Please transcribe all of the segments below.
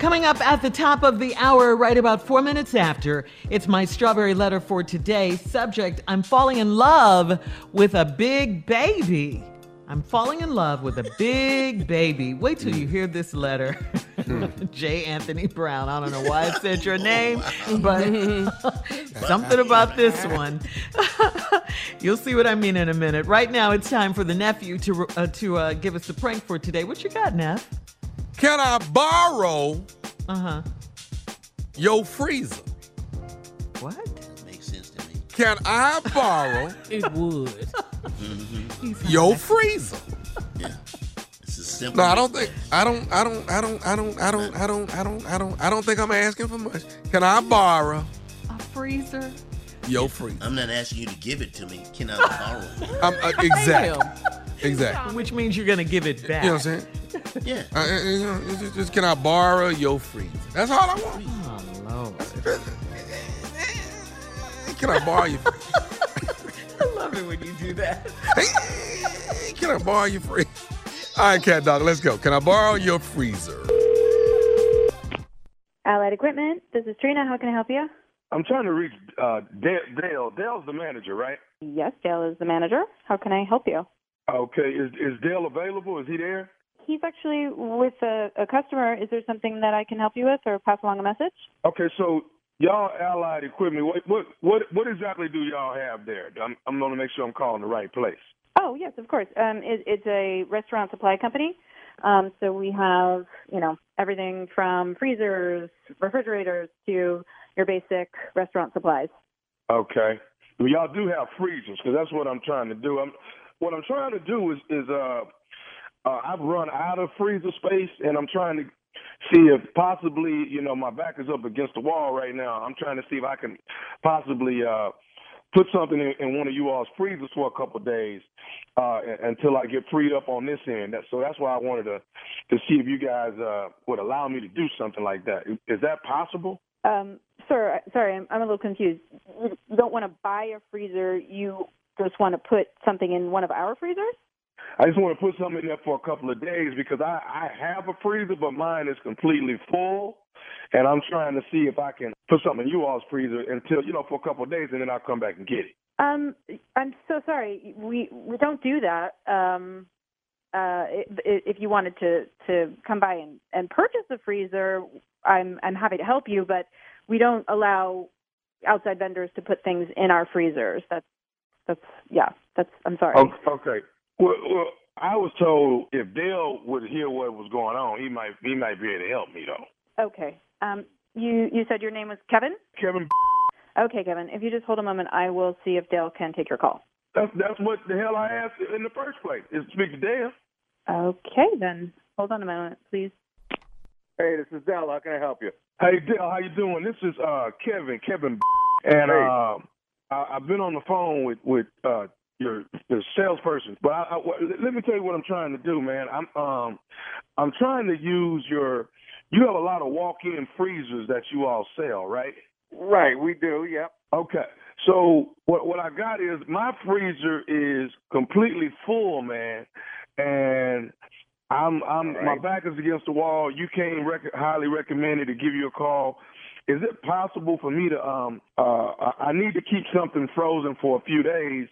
Coming up at the top of the hour, right about four minutes after, it's my strawberry letter for today. Subject I'm falling in love with a big baby. I'm falling in love with a big baby. Wait till you hear this letter. J. Anthony Brown. I don't know why I said your name, but something about this one. You'll see what I mean in a minute. Right now, it's time for the nephew to uh, to uh, give us the prank for today. What you got, Neff? Can I borrow Uh huh. your freezer? What? Makes sense to me. Can I borrow It would. your freezer? Yeah. It's a simple. No, I don't think I don't I don't I don't I don't I don't I don't I don't I don't I don't think I'm asking for much. Can I borrow A freezer? your freezer? I'm not asking you to give it to me. Can I borrow it? I'm, uh, exactly. Exactly. Which means you're gonna give it back. You know what I'm saying? Yeah. Uh, uh, you know, it's just, just can I borrow your freezer? That's all I want. Oh Lord. Can I borrow your freezer? I love it when you do that. Can I borrow your freezer? All right, cat dog, let's go. Can I borrow your freezer? Allied Equipment. This is Trina. How can I help you? I'm trying to reach uh, Dale. Dale. Dale's the manager, right? Yes, Dale is the manager. How can I help you? Okay. Is is Dale available? Is he there? He's actually with a, a customer. Is there something that I can help you with or pass along a message? Okay. So y'all Allied Equipment. What what what, what exactly do y'all have there? I'm I'm going to make sure I'm calling the right place. Oh, yes, of course. Um, it, it's a restaurant supply company. Um, so we have, you know, everything from freezers, refrigerators to your basic restaurant supplies. Okay. Well, y'all do have freezers because that's what I'm trying to do. I'm what I'm trying to do is is uh, uh I've run out of freezer space and I'm trying to see if possibly you know my back is up against the wall right now. I'm trying to see if I can possibly uh put something in, in one of you all's freezers for a couple of days uh until I get freed up on this end. So that's why I wanted to to see if you guys uh would allow me to do something like that. Is that possible? Um, sir, sorry, I'm, I'm a little confused. You don't want to buy a freezer. You just want to put something in one of our freezers? I just want to put something in there for a couple of days because I, I have a freezer, but mine is completely full. And I'm trying to see if I can put something in you all's freezer until, you know, for a couple of days and then I'll come back and get it. Um, I'm so sorry. We we don't do that. Um, uh, i- i- if you wanted to to come by and, and purchase a freezer, I'm I'm happy to help you, but we don't allow outside vendors to put things in our freezers. That's that's yeah. That's I'm sorry. Okay. Okay. Well, well, I was told if Dale would hear what was going on, he might he might be able to help me though. Okay. Um, you you said your name was Kevin. Kevin, Okay, Kevin. If you just hold a moment, I will see if Dale can take your call. that's that's what the hell I asked in the first place is to speak to Dale. Okay, then hold on a moment, please. Hey, this is Dale. How can I help you? Hey Dale, how you doing? This is uh Kevin, Kevin, and Hey. uh, I, I've been on the phone with with uh your the salesperson, but I, I, let me tell you what I'm trying to do, man. I'm um I'm trying to use your. You have a lot of walk-in freezers that you all sell, right? Right, we do. Yep. Okay. So what what I got is my freezer is completely full, man, and I'm I'm All my back is against the wall. You came rec- highly recommended to give you a call. Is it possible for me to um uh I need to keep something frozen for a few days.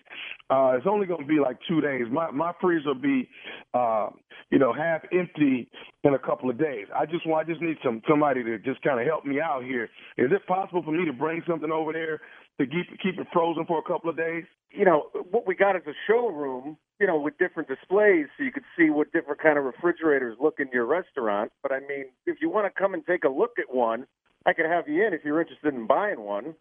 Uh it's only going to be like 2 days. My my freezer will be uh you know half empty in a couple of days. I just want I just need some somebody to just kind of help me out here. Is it possible for me to bring something over there to keep keep it frozen for a couple of days? You know what we got is a showroom. You know, with different displays, so you could see what different kind of refrigerators look in your restaurant. But I mean, if you want to come and take a look at one, I could have you in if you're interested in buying one.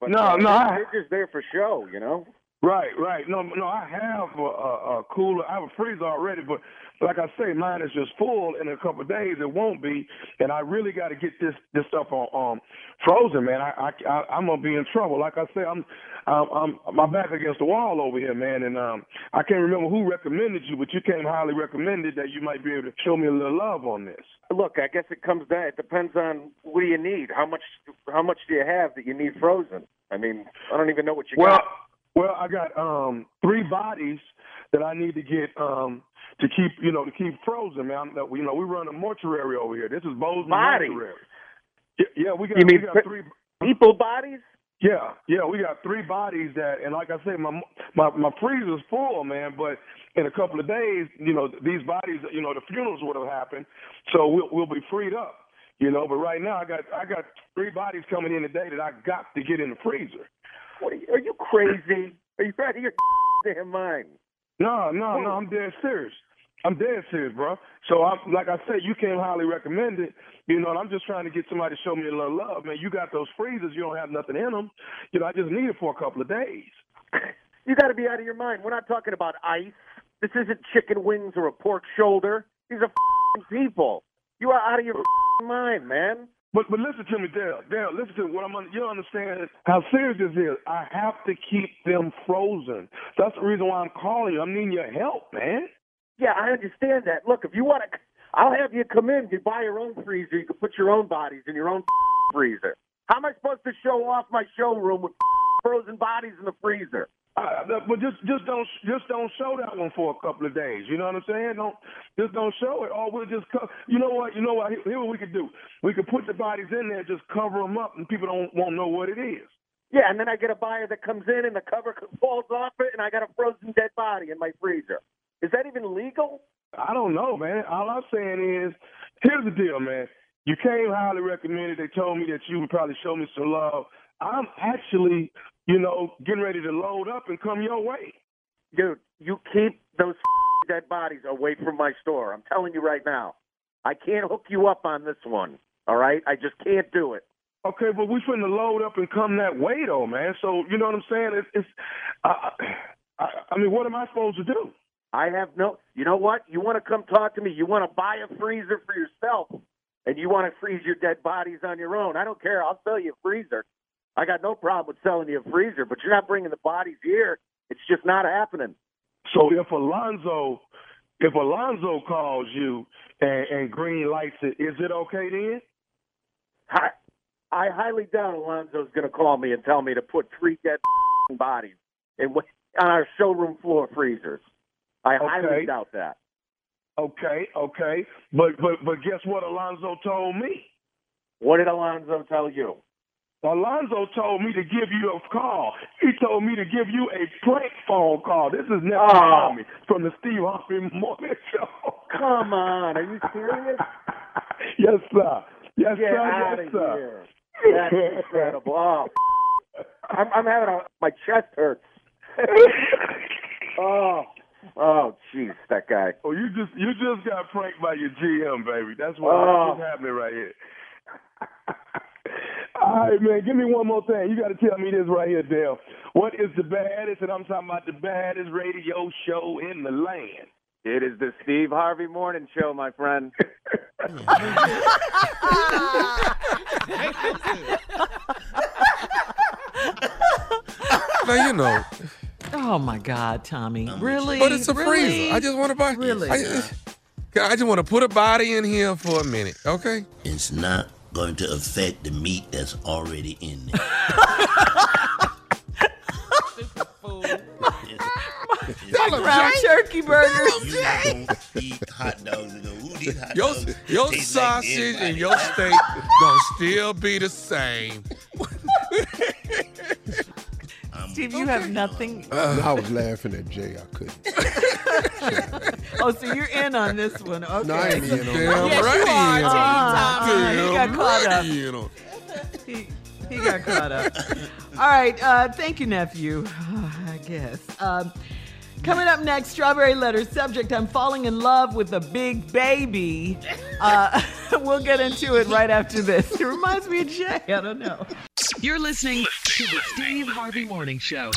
But, No, uh, no, they're, I- they're just there for show. You know. Right, right. No, no, I have a, a, a cooler. I have a freezer already, but like I say, mine is just full. In a couple of days, it won't be, and I really got to get this this stuff on um frozen, man. I, I, I I'm gonna be in trouble. Like I say, I'm I'm, I'm my back against the wall over here, man, and um I can't remember who recommended you, but you came highly recommended that you might be able to show me a little love on this. Look, I guess it comes down. It depends on what do you need. How much? How much do you have that you need frozen? I mean, I don't even know what you Well, got. Well, I got um three bodies that I need to get um to keep you know to keep frozen, man. You know, we run a mortuary over here. This is Bozeman Bodies? Mortuary. Yeah, yeah, we got You mean we got three. People bodies? Yeah, yeah, we got three bodies that, and like I said, my my my freezer's full, man. But in a couple of days, you know, these bodies, you know, the funerals would have happened, so we'll we'll be freed up, you know. But right now, I got I got three bodies coming in today that I got to get in the freezer. What are you, are you crazy? Are you out of your damn mind? No, no, no, I'm dead serious. I'm dead serious, bro. So I'm like I said, you came highly recommended. You know, and I'm just trying to get somebody to show me a little love, man. You got those freezers, you don't have nothing in them. You know, I just need it for a couple of days. You got to be out of your mind. We're not talking about ice. This isn't chicken wings or a pork shoulder. These are people. You are out of your mind, man. But but listen to me, Dale. Dale, listen to me. What I'm un- you understand how serious this is. I have to keep them frozen. That's the reason why I'm calling you. I'm needing your help, man. Yeah, I understand that. Look, if you want to, I'll have you come in. You buy your own freezer. You can put your own bodies in your own freezer. How am I supposed to show off my showroom with frozen bodies in the freezer? Uh, but just just don't just don't show that one for a couple of days. You know what I'm saying? Don't just don't show it. Or we'll just co- you know what you know what here, here what we could do. We could put the bodies in there, just cover them up, and people don't won't know what it is. Yeah, and then I get a buyer that comes in and the cover falls off it, and I got a frozen dead body in my freezer. Is that even legal? I don't know, man. All I'm saying is, here's the deal, man. You came highly recommended. They told me that you would probably show me some love. I'm actually, you know, getting ready to load up and come your way. Dude, you keep those dead bodies away from my store. I'm telling you right now. I can't hook you up on this one. All right? I just can't do it. Okay, but we're finna load up and come that way, though, man. So you know what I'm saying? It's, it's I, I, I mean, what am I supposed to do? I have no. You know what? You want to come talk to me? You want to buy a freezer for yourself, and you want to freeze your dead bodies on your own? I don't care. I'll sell you a freezer. I got no problem with selling you a freezer, but you're not bringing the bodies here. It's just not happening. So if Alonzo, if Alonzo calls you and, and green lights it, is it okay then? I, I highly doubt Alonzo's going to call me and tell me to put three dead bodies in on our showroom floor freezers. I Okay. highly doubt that. Okay, okay. But but but guess what Alonzo told me? What did Alonzo tell you? Alonzo told me to give you a call. He told me to give you a prank phone call. This is Nephew Oh. From the Steve Harvey Morning Show. Come on, are you serious? yes, sir. Yes, Get sir. out yes, of sir. here. That's incredible. Oh, I'm, I'm having a, my chest hurts. oh, oh, jeez, that guy. Oh, you just you just got pranked by your GM, baby. That's what Oh. that's what's happening right here. All right, man. Give me one more thing. You got to tell me this right here, Dale. What is the baddest? And I'm talking about the baddest radio show in the land. It is the Steve Harvey Morning Show, my friend. Now you know, Oh my God, Tommy! Really? but it's a Really? freezer. I just want to buy. Really? I, I just want to put a body in here for a minute, okay? It's not going to affect the meat that's already in there. Tell him, Ground Jay. turkey burgers. You not eat hot dogs and go, ooh, these hot Your, dogs your taste like sausage and your steak gonna still be the same. Steve, you have nothing. Uh, I was laughing at Jay. I couldn't. Oh, so you're in on this one? Okay. No, I ain't in on Damn that. Yes, right you are, he is. Ah, he got caught right up. he is. He, he got caught up. All right. Uh, thank you, nephew. I guess. Um, coming up next, strawberry letter subject: I'm falling in love with a big baby. Uh, we'll get into it right after this. It reminds me of Jay. I don't know. You're listening to the Steve Harvey Morning Show.